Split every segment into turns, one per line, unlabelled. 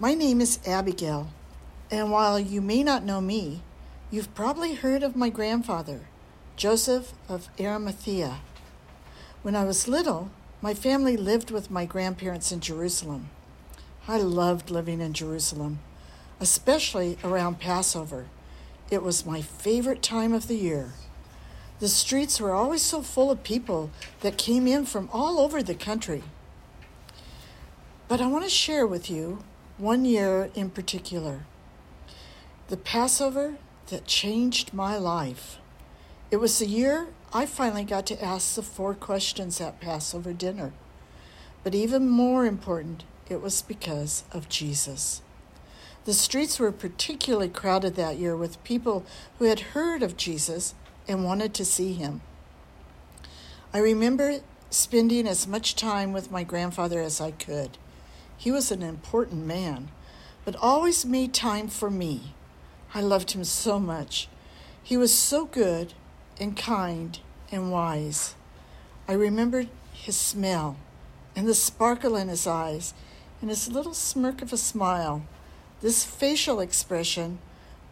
My name is Abigail, and while you may not know me, you've probably heard of my grandfather, Joseph of Arimathea. When I was little, my family lived with my grandparents in Jerusalem. I loved living in Jerusalem, especially around Passover. It was my favorite time of the year. The streets were always so full of people that came in from all over the country. But I want to share with you one year in particular. The Passover that changed my life. It was the year I finally got to ask the four questions at Passover dinner. But even more important, it was because of Jesus. The streets were particularly crowded that year with people who had heard of Jesus and wanted to see him. I remember spending as much time with my grandfather as I could. He was an important man, but always made time for me. I loved him so much. He was so good and kind and wise. I remembered his smell and the sparkle in his eyes and his little smirk of a smile. This facial expression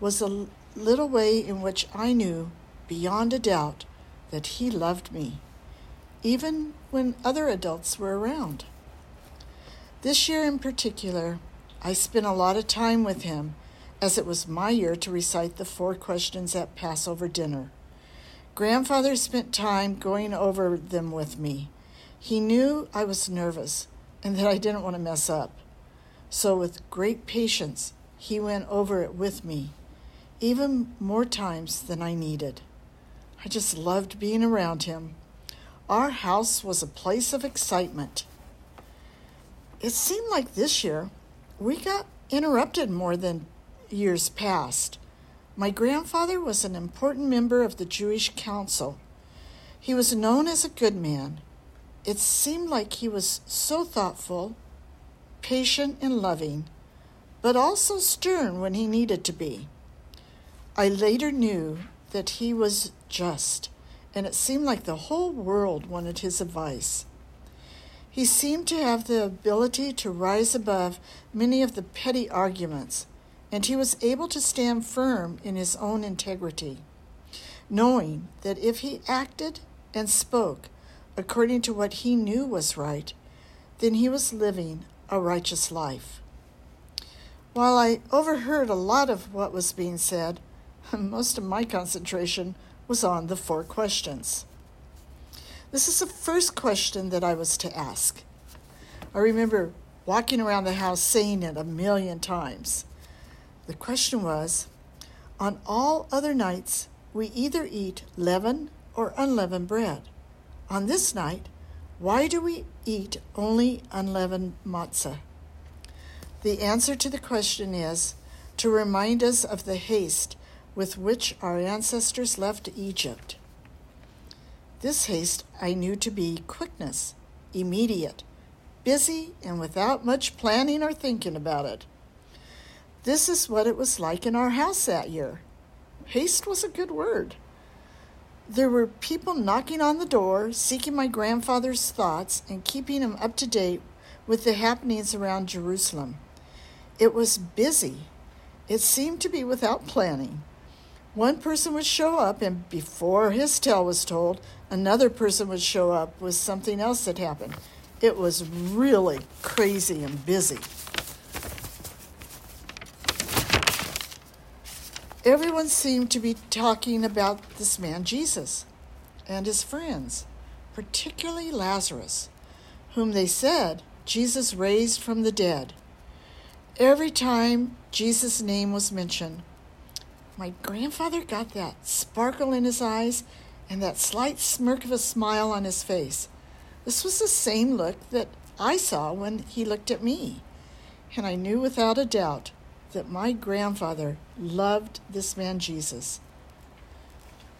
was a little way in which I knew, beyond a doubt, that he loved me, even when other adults were around. This year in particular, I spent a lot of time with him as it was my year to recite the four questions at Passover dinner. Grandfather spent time going over them with me. He knew I was nervous and that I didn't want to mess up. So, with great patience, he went over it with me, even more times than I needed. I just loved being around him. Our house was a place of excitement it seemed like this year we got interrupted more than years past. My grandfather was an important member of the Jewish Council. He was known as a good man. It seemed like he was so thoughtful, patient, and loving, but also stern when he needed to be. I later knew that he was just, and it seemed like the whole world wanted his advice. He seemed to have the ability to rise above many of the petty arguments, and he was able to stand firm in his own integrity, knowing that if he acted and spoke according to what he knew was right, then he was living a righteous life. While I overheard a lot of what was being said, most of my concentration was on the four questions. This is the first question that I was to ask. I remember walking around the house saying it a million times. The question was On all other nights, we either eat leavened or unleavened bread. On this night, why do we eat only unleavened matzah? The answer to the question is to remind us of the haste with which our ancestors left Egypt. This haste I knew to be quickness, immediate, busy, and without much planning or thinking about it. This is what it was like in our house that year. Haste was a good word. There were people knocking on the door, seeking my grandfather's thoughts and keeping him up to date with the happenings around Jerusalem. It was busy. It seemed to be without planning. One person would show up, and before his tale was told, another person would show up with something else that happened. It was really crazy and busy. Everyone seemed to be talking about this man, Jesus, and his friends, particularly Lazarus, whom they said Jesus raised from the dead. Every time Jesus' name was mentioned, my grandfather got that sparkle in his eyes and that slight smirk of a smile on his face. This was the same look that I saw when he looked at me, and I knew without a doubt that my grandfather loved this man Jesus.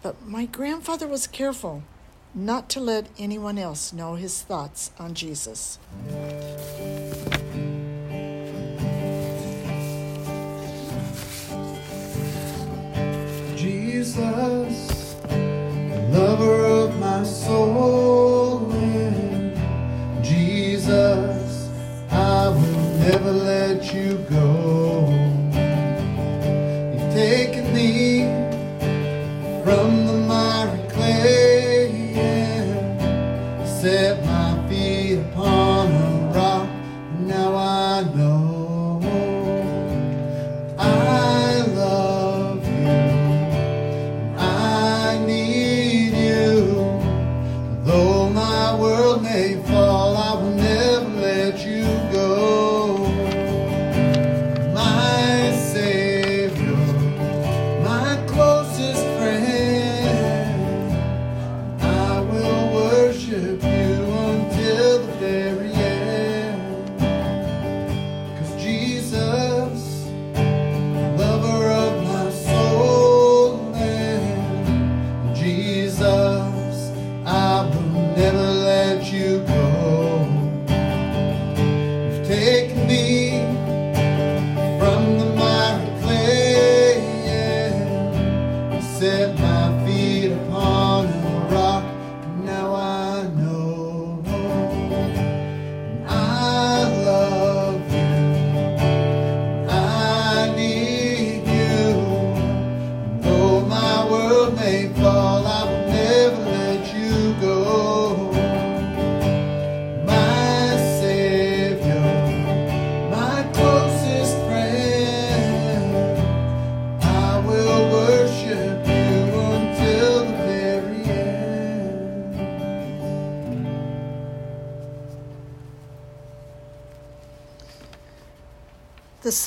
But my grandfather was careful not to let anyone else know his thoughts on Jesus.
Jesus, lover of my soul, and Jesus, I will never. never let you go.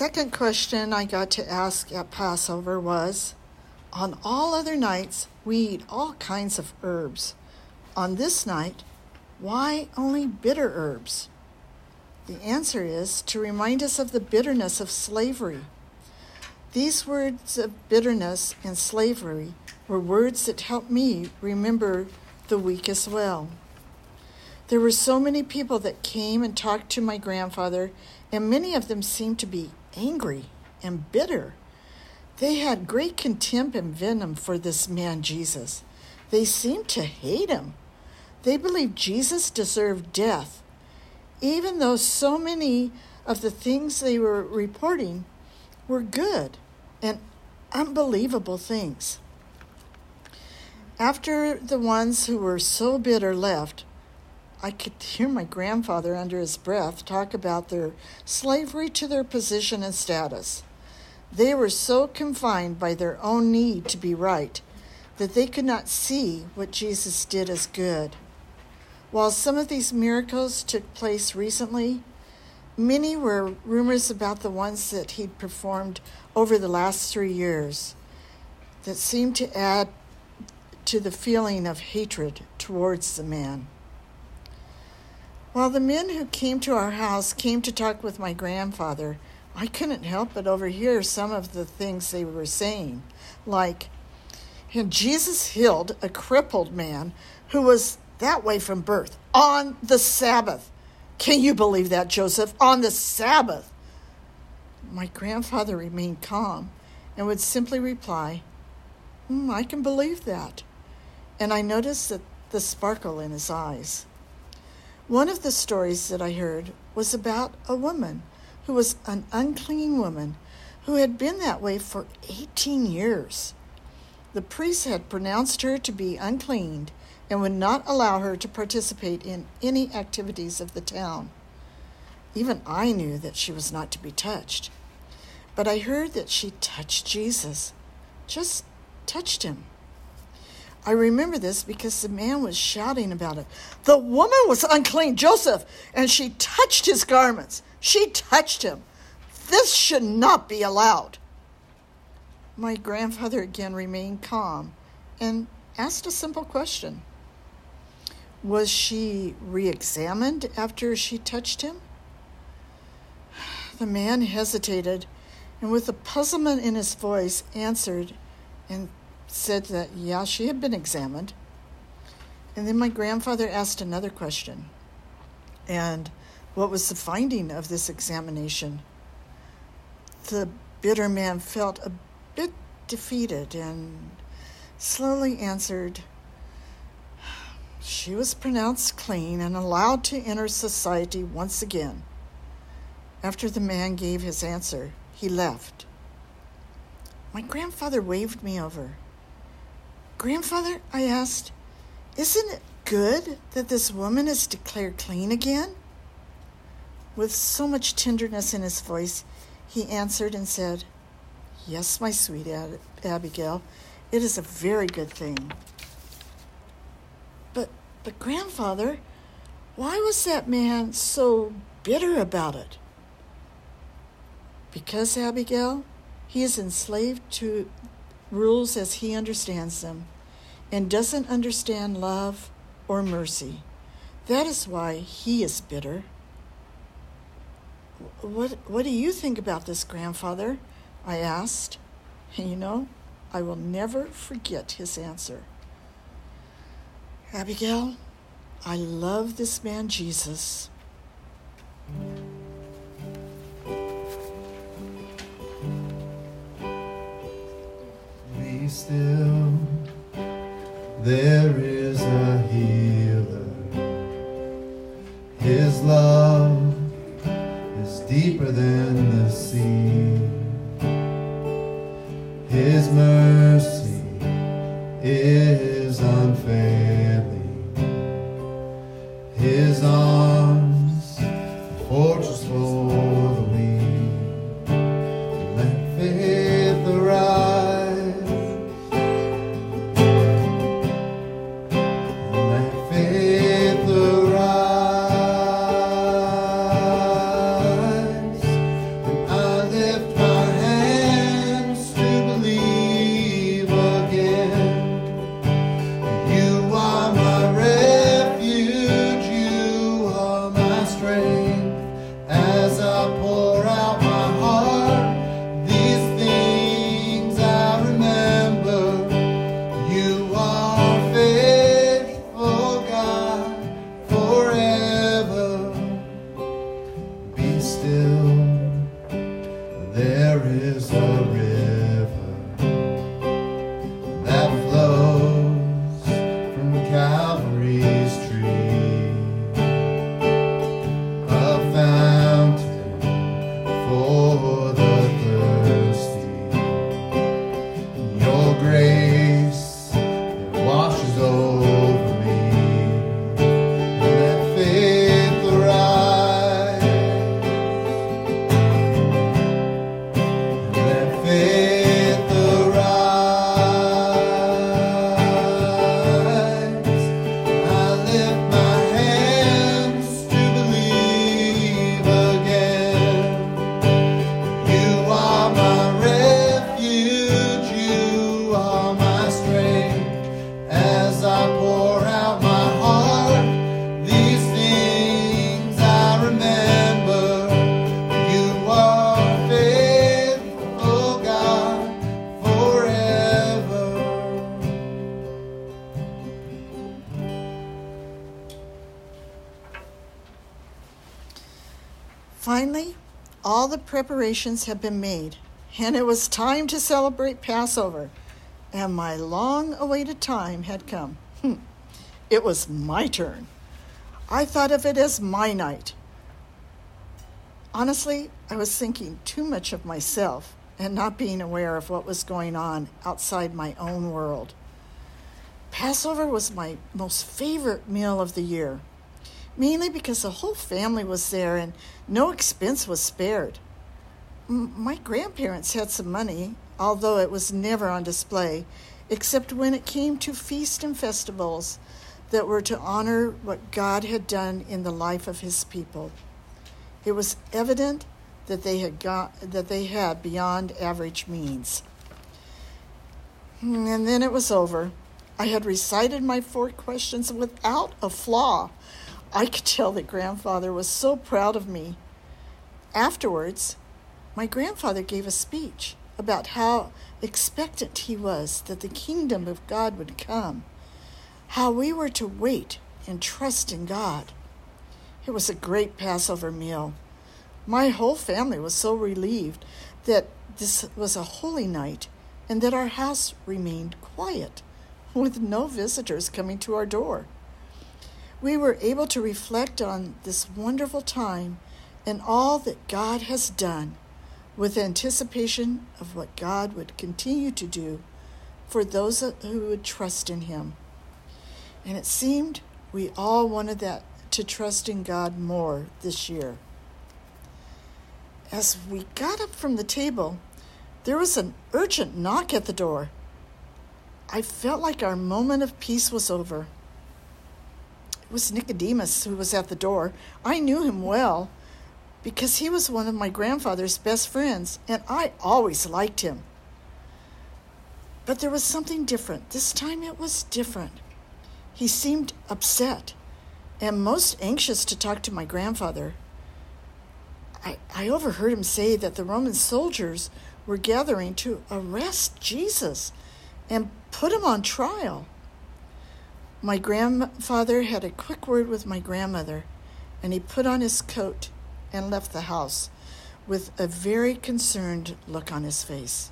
Second question I got to ask at Passover was On all other nights, we eat all kinds of herbs. On this night, why only bitter herbs? The answer is to remind us of the bitterness of slavery. These words of bitterness and slavery were words that helped me remember the week as well. There were so many people that came and talked to my grandfather, and many of them seemed to be angry and bitter. They had great contempt and venom for this man Jesus. They seemed to hate him. They believed Jesus deserved death, even though so many of the things they were reporting were good and unbelievable things. After the ones who were so bitter left, I could hear my grandfather under his breath talk about their slavery to their position and status. They were so confined by their own need to be right that they could not see what Jesus did as good. While some of these miracles took place recently, many were rumors about the ones that he'd performed over the last three years that seemed to add to the feeling of hatred towards the man. While the men who came to our house came to talk with my grandfather, I couldn't help but overhear some of the things they were saying, like, and Jesus healed a crippled man who was that way from birth on the Sabbath. Can you believe that, Joseph? On the Sabbath. My grandfather remained calm and would simply reply, "Hmm, I can believe that. And I noticed that the sparkle in his eyes. One of the stories that I heard was about a woman who was an unclean woman who had been that way for 18 years. The priest had pronounced her to be unclean and would not allow her to participate in any activities of the town. Even I knew that she was not to be touched. But I heard that she touched Jesus, just touched him. I remember this because the man was shouting about it. The woman was unclean, Joseph, and she touched his garments. She touched him. This should not be allowed. My grandfather again remained calm and asked a simple question Was she re examined after she touched him? The man hesitated and, with a puzzlement in his voice, answered and said that, yeah, she had been examined. And then my grandfather asked another question. And what was the finding of this examination? The bitter man felt a bit defeated and slowly answered, She was pronounced clean and allowed to enter society once again. After the man gave his answer, he left. My grandfather waved me over. Grandfather, I asked, isn't it good that this woman is declared clean again? With so much tenderness in his voice, he answered and said, Yes, my sweet Ab- Abigail, it is a very good thing. But, but, grandfather, why was that man so bitter about it? Because, Abigail, he is enslaved to rules as he understands them and doesn't understand love or mercy. That is why he is bitter. What, what do you think about this, grandfather? I asked. You know, I will never forget his answer. Abigail, I love this man Jesus.
Be still, there is a healer. His love is deeper than the sea. His mercy is unfailing. His arms,
preparations had been made, and it was time to celebrate Passover, and my long awaited time had come. Hmm. It was my turn. I thought of it as my night. Honestly, I was thinking too much of myself and not being aware of what was going on outside my own world. Passover was my most favorite meal of the year, mainly because the whole family was there and no expense was spared. My grandparents had some money, although it was never on display, except when it came to feasts and festivals that were to honor what God had done in the life of his people. It was evident that they had got that they had beyond average means. Hmm, and then it was over. I had recited my four questions without a flaw. I could tell that grandfather was so proud of me. Afterwards, my grandfather gave a speech about how expectant he was that the kingdom of God would come, how we were to wait and trust in God. It was a great Passover meal. My whole family was so relieved that this was a holy night and that our house remained quiet, with no visitors coming to our door. We were able to reflect on this wonderful time and all that God has done with anticipation of what God would continue to do for those who would trust in Him. And it seemed we all wanted that to trust in God more this year. As we got up from the table, there was an urgent knock at the door. I felt like our moment of peace was over. It was Nicodemus who was at the door. I knew him well because he was one of my grandfather's best friends, and I always liked him. But there was something different. This time it was different. He seemed upset and most anxious to talk to my grandfather. I, I overheard him say that the Roman soldiers were gathering to arrest Jesus and put him on trial. My grandfather had a quick word with my grandmother, and he put on his coat and left the house with a very concerned look on his face.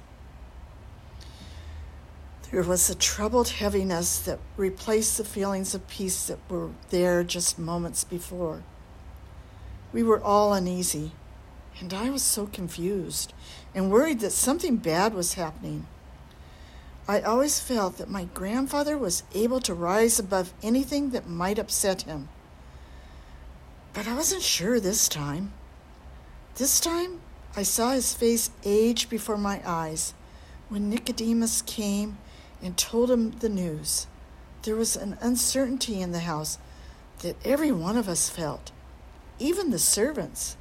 There was a troubled heaviness that replaced the feelings of peace that were there just moments before. We were all uneasy, and I was so confused and worried that something bad was happening. I always felt that my grandfather was able to rise above anything that might upset him. But I wasn't sure this time. This time, I saw his face age before my eyes when Nicodemus came and told him the news. There was an uncertainty in the house that every one of us felt, even the servants.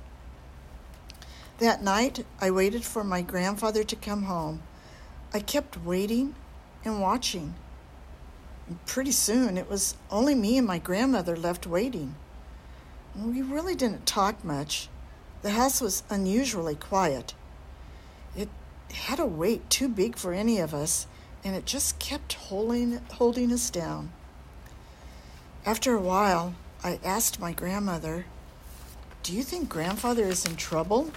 That night, I waited for my grandfather to come home. I kept waiting and watching. And pretty soon, it was only me and my grandmother left waiting. We really didn't talk much. The house was unusually quiet. It had a weight too big for any of us, and it just kept holding, holding us down. After a while, I asked my grandmother, Do you think grandfather is in trouble?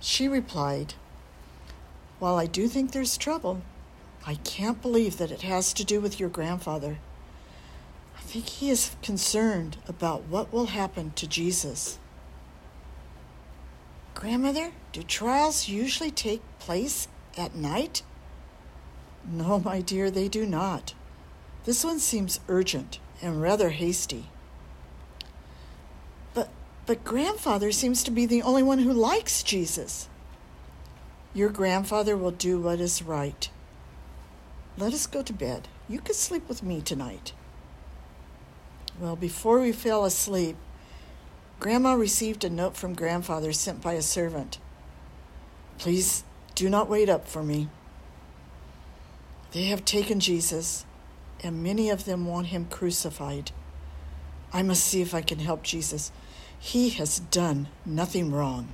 She replied, While I do think there's trouble, I can't believe that it has to do with your grandfather. I think he is concerned about what will happen to Jesus. Grandmother, do trials usually take place at night? No, my dear, they do not. This one seems urgent and rather hasty. But but grandfather seems to be the only one who likes Jesus. Your grandfather will do what is right. Let us go to bed. You can sleep with me tonight. Well, before we fell asleep, Grandma received a note from grandfather sent by a servant. Please do not wait up for me. They have taken Jesus, and many of them want him crucified. I must see if I can help Jesus. He has done nothing wrong.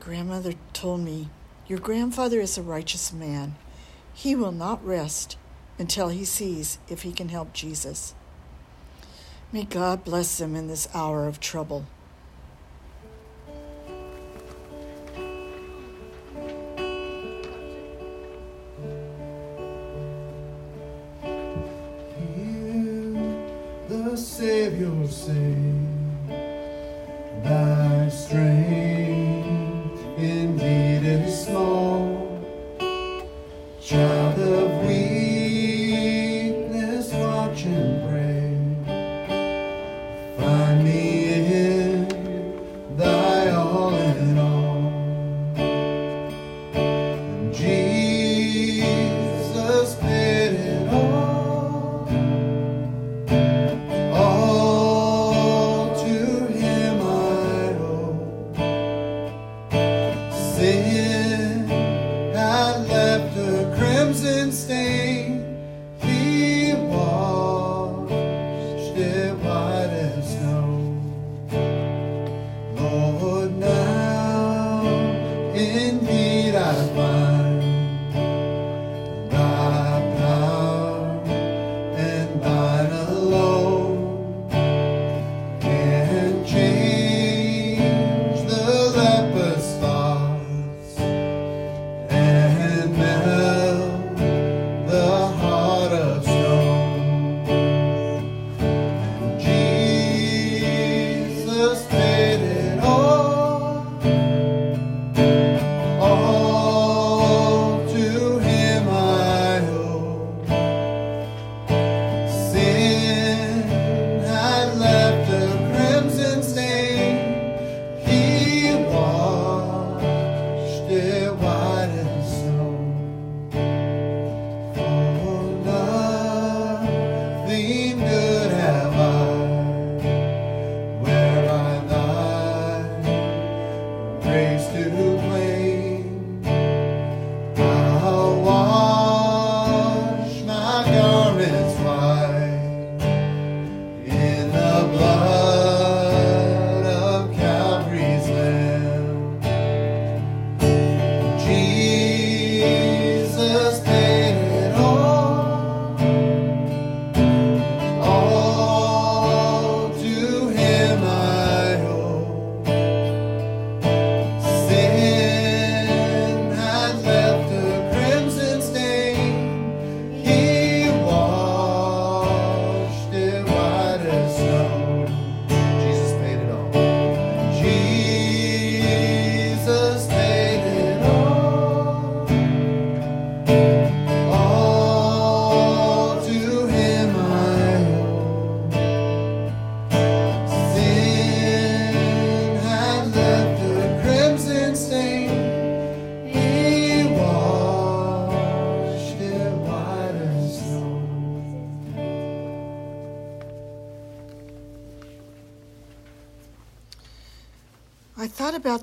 Grandmother told me, Your grandfather is a righteous man. He will not rest until he sees if he can help Jesus. May God bless them in this hour of trouble.
Hear the Savior say,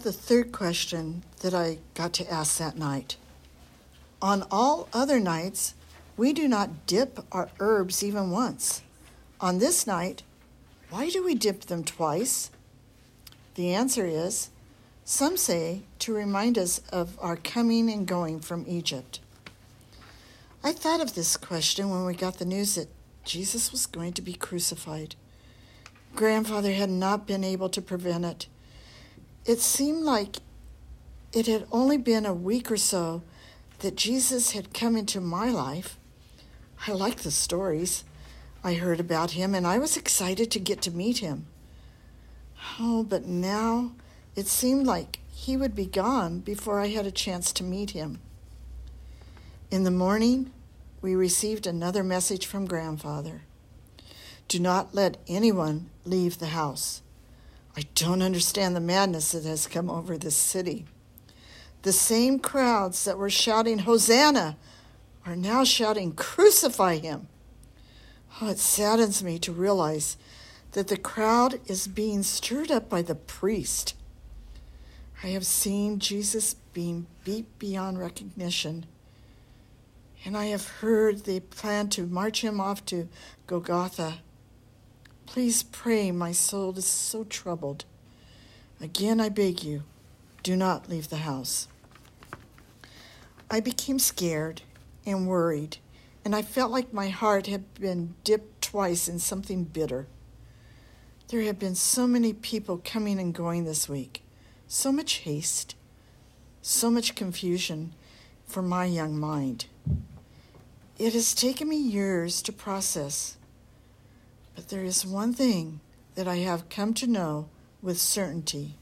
the third question that I got to ask that night. On all other nights, we do not dip our herbs even once. On this night, why do we dip them twice? The answer is some say to remind us of our coming and going from Egypt. I thought of this question when we got the news that Jesus was going to be crucified. Grandfather had not been able to prevent it. It seemed like it had only been a week or so that Jesus had come into my life. I liked the stories I heard about him, and I was excited to get to meet him. Oh, but now it seemed like he would be gone before I had a chance to meet him. In the morning, we received another message from grandfather. Do not let anyone leave the house. I don't understand the madness that has come over this city. The same crowds that were shouting, Hosanna, are now shouting, Crucify him. Oh, it saddens me to realize that the crowd is being stirred up by the priest. I have seen Jesus being beat beyond recognition, and I have heard they plan to march him off to Golgotha. Please pray, my soul is so troubled. Again, I beg you, do not leave the house. I became scared and worried, and I felt like my heart had been dipped twice in something bitter. There have been so many people coming and going this week, so much haste, so much confusion for my young mind. It has taken me years to process but there is one thing that I have come to know with certainty,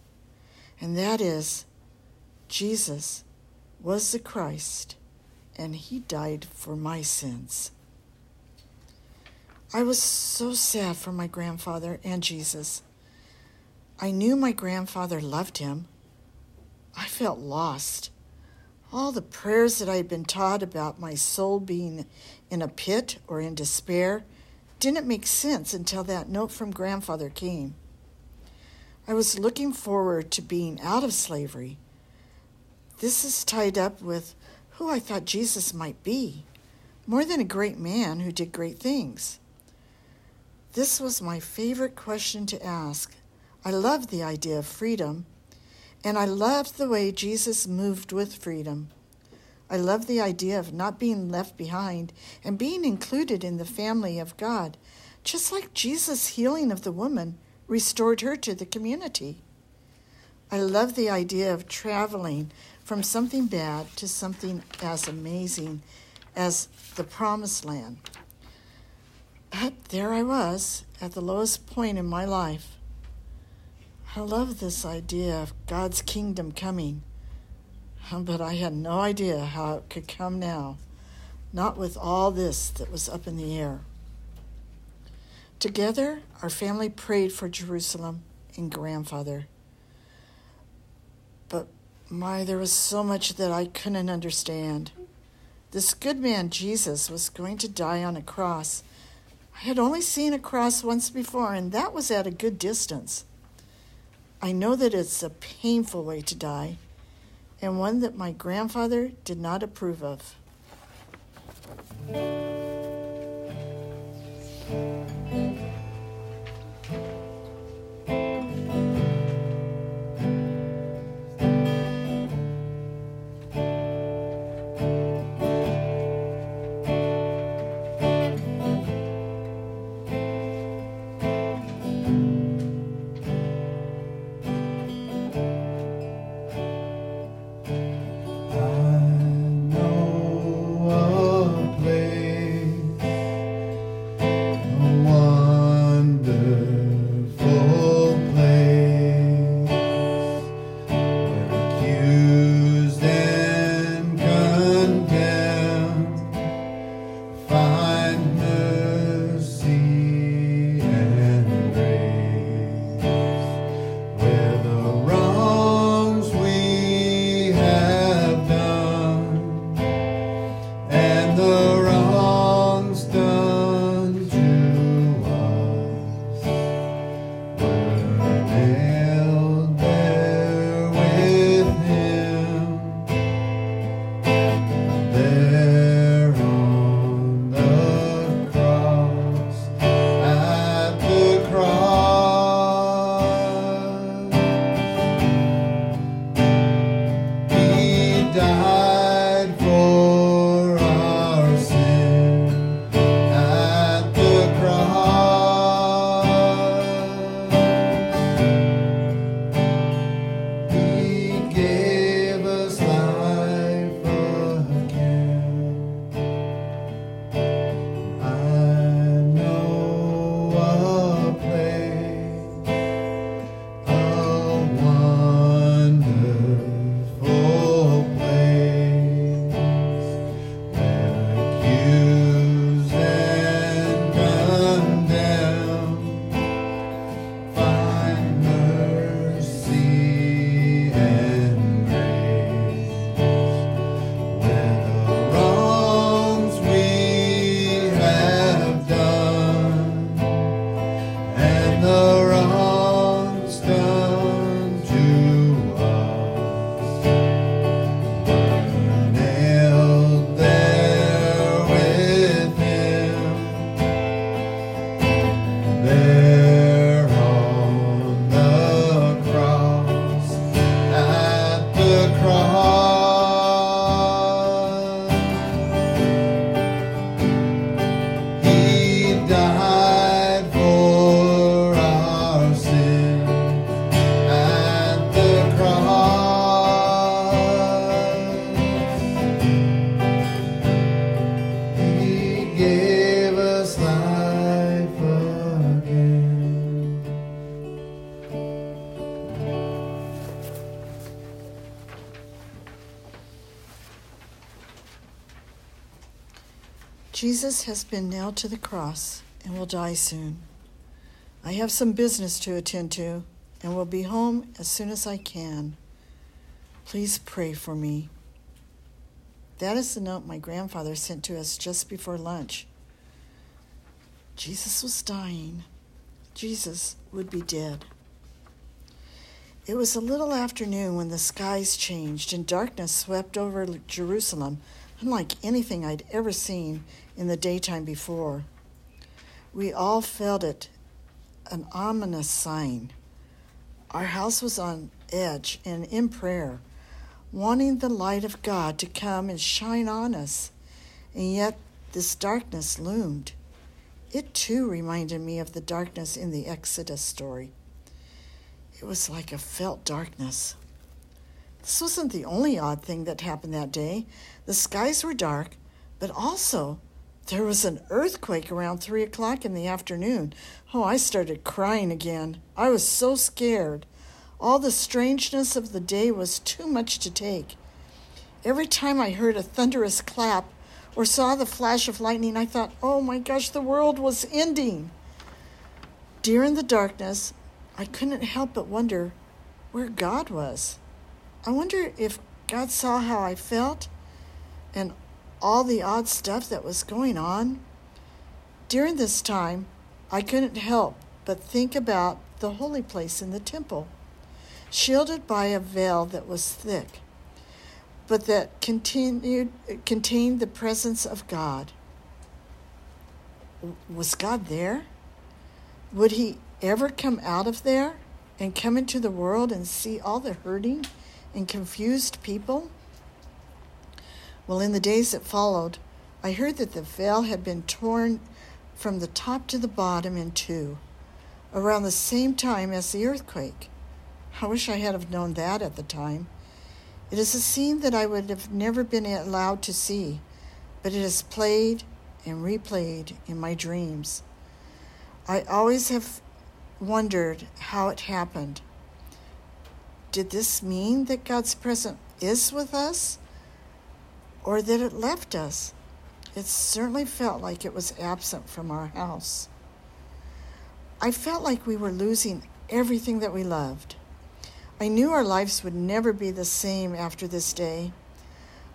and that is Jesus was the Christ, and he died for my sins. I was so sad for my grandfather and Jesus. I knew my grandfather loved him. I felt lost. All the prayers that I had been taught about my soul being in a pit or in despair didn't make sense until that note from grandfather came. I was looking forward to being out of slavery. This is tied up with who I thought Jesus might be, more than a great man who did great things. This was my favorite question to ask. I loved the idea of freedom, and I loved the way Jesus moved with freedom. I love the idea of not being left behind and being included in the family of God, just like Jesus' healing of the woman restored her to the community. I love the idea of traveling from something bad to something as amazing as the promised land. But there I was at the lowest point in my life. I love this idea of God's kingdom coming Um, but I had no idea how it could come now, not with all this that was up in the air. Together, our family prayed for Jerusalem and grandfather. But my, there was so much that I couldn't understand. This good man, Jesus, was going to die on a cross. I had only seen a cross once before, and that was at a good distance. I know that it's a painful way to die and one that my grandfather did not approve of. Jesus has been nailed to the cross and will die soon. I have some business to attend to and will be home as soon as I can. Please pray for me. That is the note my grandfather sent to us just before lunch. Jesus was dying. Jesus would be dead. It was a little afternoon when the skies changed and darkness swept over Jerusalem, unlike anything I'd ever seen in the daytime before. We all felt it, an ominous sign. Our house was on edge and in prayer wanting the light of God to come and shine on us. And yet this darkness loomed. It too reminded me of the darkness in the Exodus story. It was like a felt darkness. This wasn't the only odd thing that happened that day. The skies were dark, but also there was an earthquake around three o'clock in the afternoon. Oh, I started crying again. I was so scared. All the strangeness of the day was too much to take. Every time I heard a thunderous clap or saw the flash of lightning, I thought, oh my gosh, the world was ending. During the darkness, I couldn't help but wonder where God was. I wonder if God saw how I felt and all the odd stuff that was going on. During this time, I couldn't help but think about the holy place in the temple shielded by a veil that was thick, but that continued, contained the presence of God. Was God there? Would he ever come out of there and come into the world and see all the hurting and confused people? Well, in the days that followed, I heard that the veil had been torn from the top to the bottom in two, around the same time as the earthquake. I wish I had have known that at the time. It is a scene that I would have never been allowed to see, but it is played and replayed in my dreams. I always have wondered how it happened. Did this mean that God's presence is with us or that it left us? It certainly felt like it was absent from our house. I felt like we were losing everything that we loved. I knew our lives would never be the same after this day.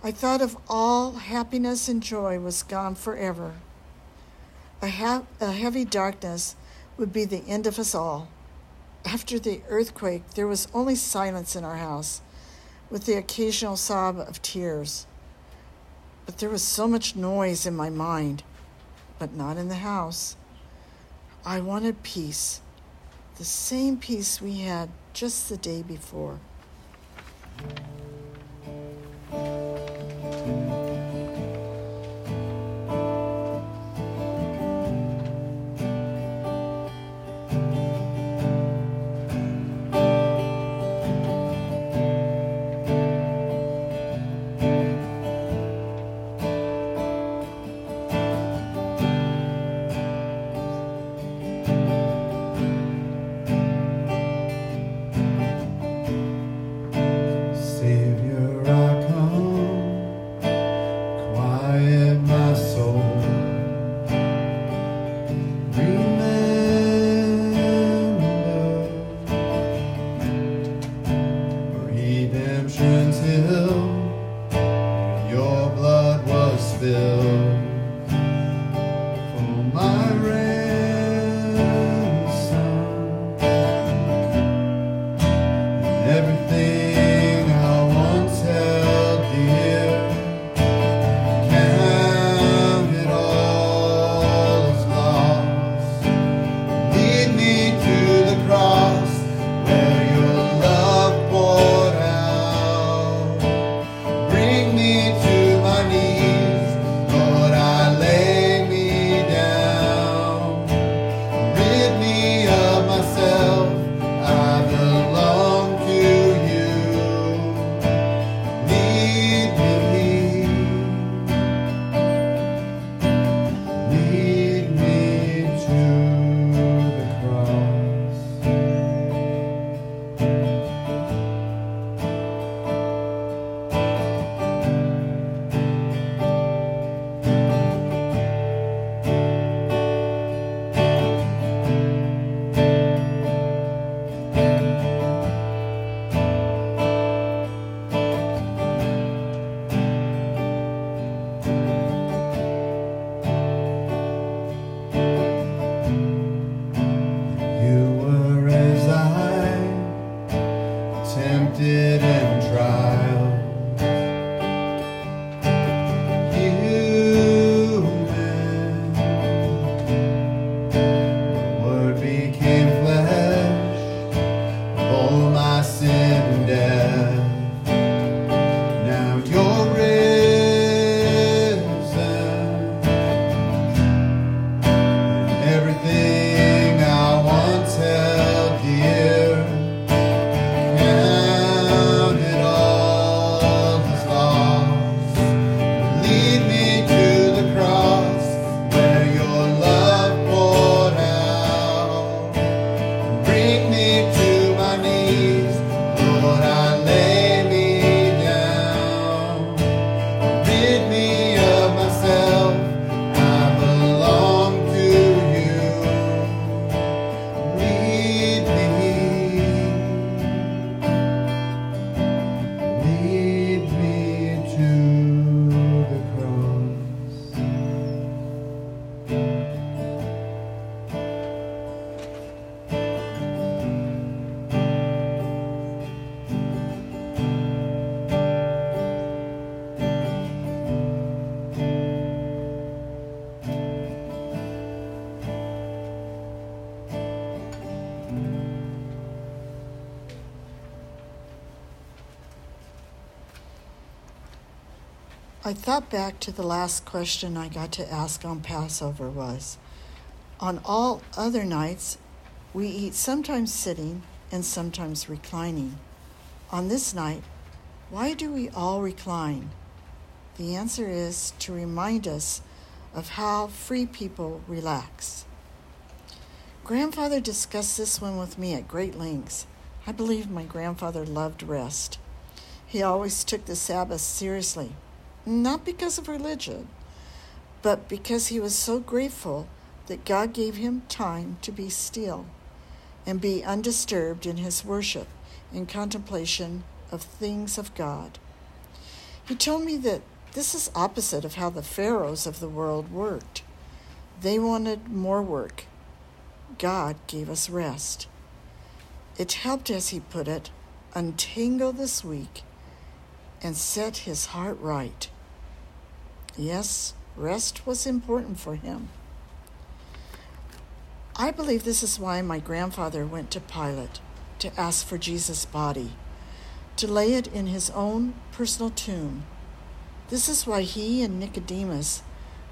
I thought of all happiness and joy was gone forever. A, ha- a heavy darkness would be the end of us all. After the earthquake, there was only silence in our house, with the occasional sob of tears. But there was so much noise in my mind, but not in the house. I wanted peace, the same peace we had just the day before.
I
thought back to the last question I got to ask on Passover was On all other nights, we eat sometimes sitting and sometimes reclining. On this night, why do we all recline? The answer is to remind us of how free people relax. Grandfather discussed this one with me at great lengths. I believe my grandfather loved rest. He always took the Sabbath seriously not because of religion, but because he was so grateful that God gave him time to be still and be undisturbed in his worship and contemplation of things of God. He told me that this is opposite of how the pharaohs of the world worked. They wanted more work. God gave us rest. It helped, as he put it, untangle this week and set his heart right. Yes, rest was important for him. I believe this is why my grandfather went to Pilate to ask for Jesus' body, to lay it in his own personal tomb. This is why he and Nicodemus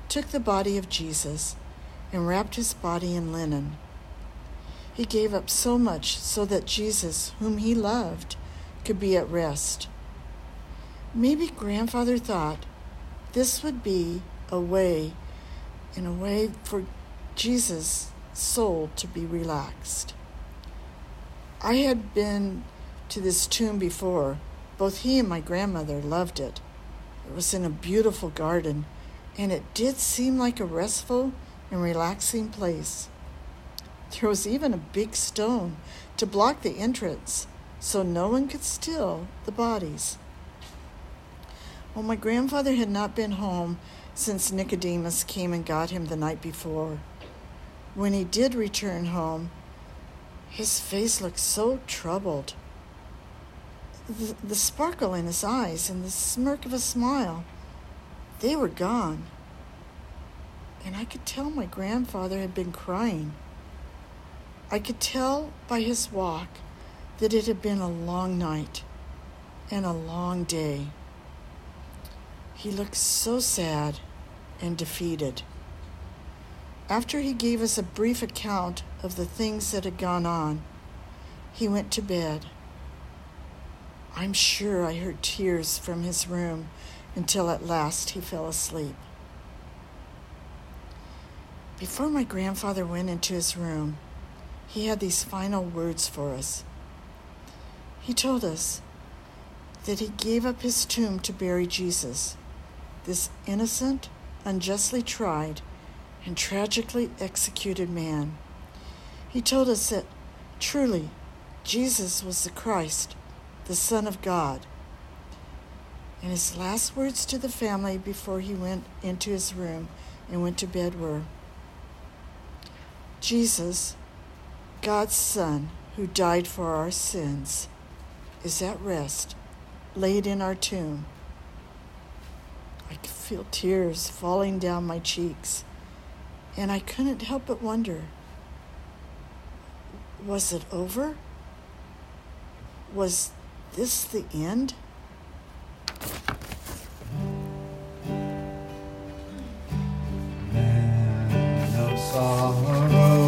took the body of Jesus and wrapped his body in linen. He gave up so much so that Jesus, whom he loved, could be at rest. Maybe grandfather thought this would be a way, in a way for Jesus' soul to be relaxed. I had been to this tomb before. Both he and my grandmother loved it. It was in a beautiful garden, and it did seem like a restful and relaxing place. There was even a big stone to block the entrance so no one could steal the bodies. Well, my grandfather had not been home since Nicodemus came and got him the night before. When he did return home, his face looked so troubled. The, the sparkle in his eyes and the smirk of a smile, they were gone. And I could tell my grandfather had been crying. I could tell by his walk that it had been a long night and a long day. He looked so sad and defeated. After he gave us a brief account of the things that had gone on, he went to bed. I'm sure I heard tears from his room until at last he fell asleep. Before my grandfather went into his room, he had these final words for us. He told us that he gave up his tomb to bury Jesus, this innocent, unjustly tried, and tragically executed man. He told us that truly Jesus was the Christ, the Son of God. And his last words to the family before he went into his room and went to bed were Jesus, God's Son, who died for our sins, is at rest, laid in our tomb. Feel tears falling down my cheeks, and I couldn't help but wonder was it over? Was this the end?
Man of sorrows,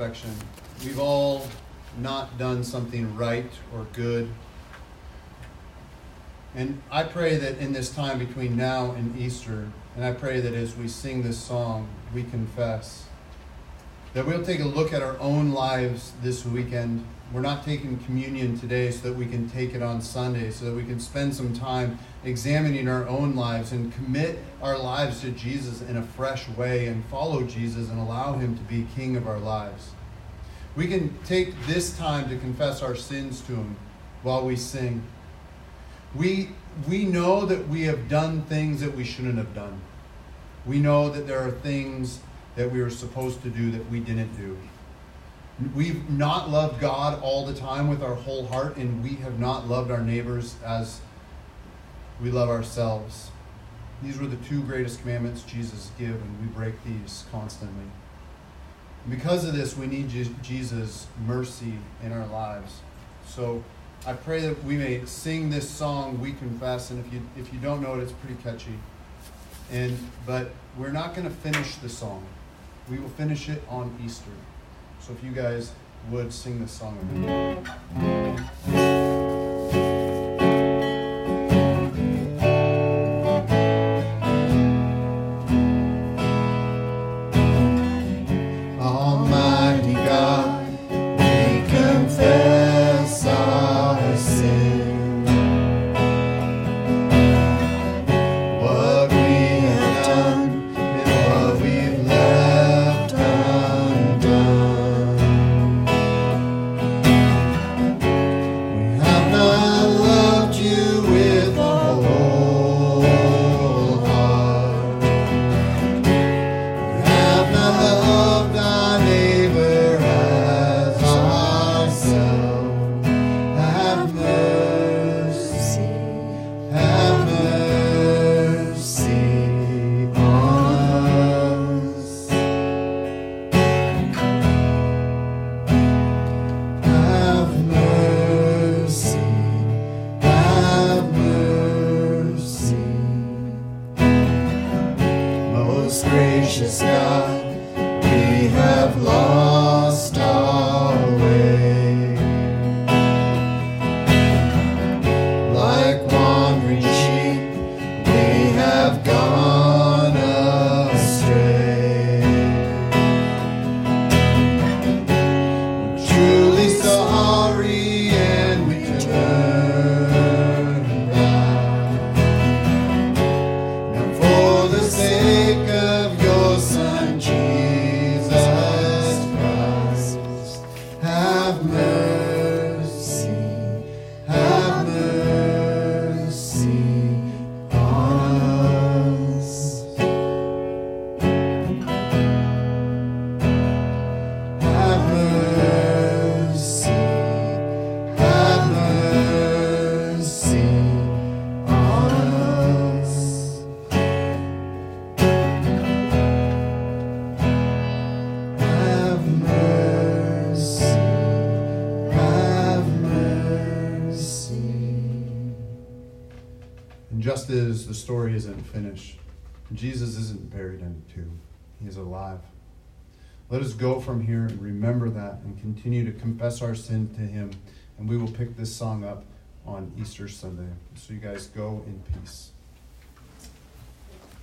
perfection. We've all not done something right or good. And I pray that in this time between now and Easter, and I pray that as we sing this song, we confess that we'll take a look at our own lives this weekend. We're not taking communion today so that we can take it on Sunday, so that we can spend some time examining our own lives and commit our lives to Jesus in a fresh way and follow Jesus and allow Him to be King of our lives. We can take this time to confess our sins to Him while we sing. We, we know that we have done things that we shouldn't have done. We know that there are things that we were supposed to do that we didn't do. We've not loved God all the time with our whole heart, and we have not loved our neighbors as we love ourselves. These were the two greatest commandments Jesus gave, and we break these constantly. And because of this, we need Jesus' mercy in our lives. So I pray that we may sing this song, "We Confess," and if you if you don't know it, it's pretty catchy. And but we're not going to finish the song. We will finish it on Easter. So if you guys would sing this song a tomb, he is alive. Let us go from here and remember that and continue to confess our sin to him. And we will pick this song up on Easter Sunday. So you guys go in peace.